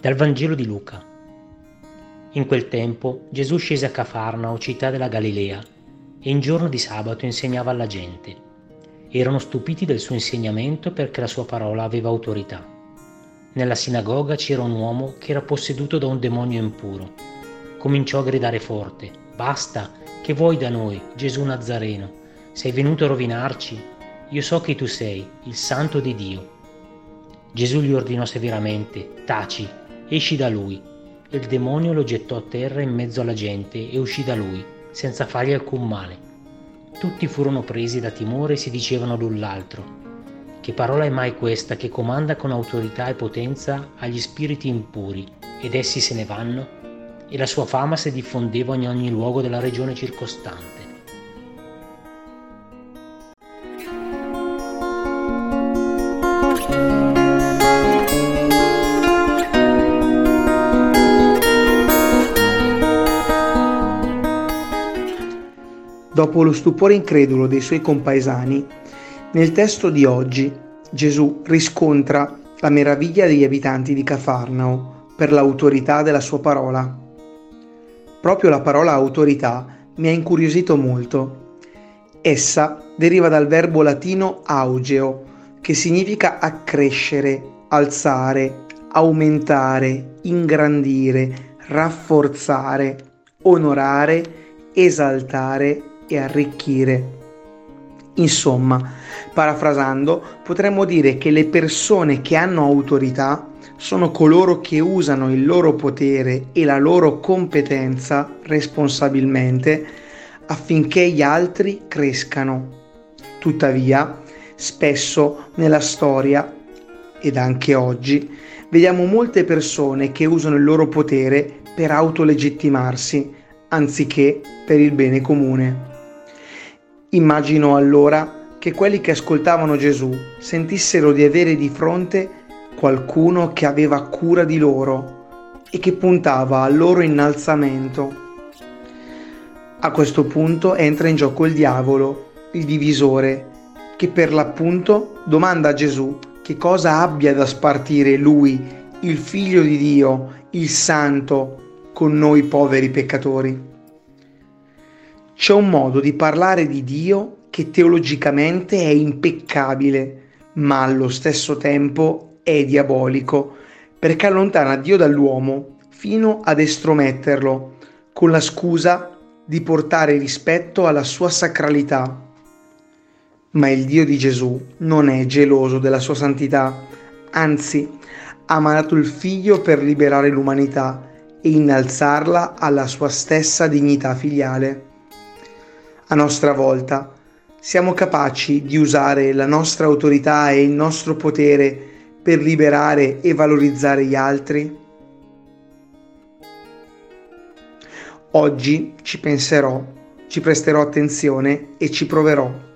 Dal Vangelo di Luca. In quel tempo Gesù scese a Cafarnao, città della Galilea, e in giorno di sabato insegnava alla gente. Erano stupiti del suo insegnamento perché la sua parola aveva autorità. Nella sinagoga c'era un uomo che era posseduto da un demonio impuro. Cominciò a gridare forte, Basta, che vuoi da noi, Gesù Nazareno? Sei venuto a rovinarci? Io so che tu sei, il santo di Dio. Gesù gli ordinò severamente, Taci, esci da lui. Il demonio lo gettò a terra in mezzo alla gente e uscì da lui, senza fargli alcun male. Tutti furono presi da timore e si dicevano l'un l'altro. Che parola è mai questa che comanda con autorità e potenza agli spiriti impuri, ed essi se ne vanno? E la sua fama si diffondeva in ogni luogo della regione circostante. Dopo lo stupore incredulo dei suoi compaesani, nel testo di oggi Gesù riscontra la meraviglia degli abitanti di Cafarnao per l'autorità della sua parola. Proprio la parola autorità mi ha incuriosito molto. Essa deriva dal verbo latino augeo, che significa accrescere, alzare, aumentare, ingrandire, rafforzare, onorare, esaltare e arricchire. Insomma, parafrasando, potremmo dire che le persone che hanno autorità sono coloro che usano il loro potere e la loro competenza responsabilmente affinché gli altri crescano. Tuttavia, spesso nella storia, ed anche oggi, vediamo molte persone che usano il loro potere per autolegittimarsi, anziché per il bene comune. Immagino allora che quelli che ascoltavano Gesù sentissero di avere di fronte qualcuno che aveva cura di loro e che puntava al loro innalzamento. A questo punto entra in gioco il diavolo, il divisore, che per l'appunto domanda a Gesù che cosa abbia da spartire lui, il figlio di Dio, il santo, con noi poveri peccatori. C'è un modo di parlare di Dio che teologicamente è impeccabile, ma allo stesso tempo è diabolico, perché allontana Dio dall'uomo fino ad estrometterlo, con la scusa di portare rispetto alla sua sacralità. Ma il Dio di Gesù non è geloso della sua santità, anzi ha mandato il figlio per liberare l'umanità e innalzarla alla sua stessa dignità filiale a nostra volta, siamo capaci di usare la nostra autorità e il nostro potere per liberare e valorizzare gli altri? Oggi ci penserò, ci presterò attenzione e ci proverò.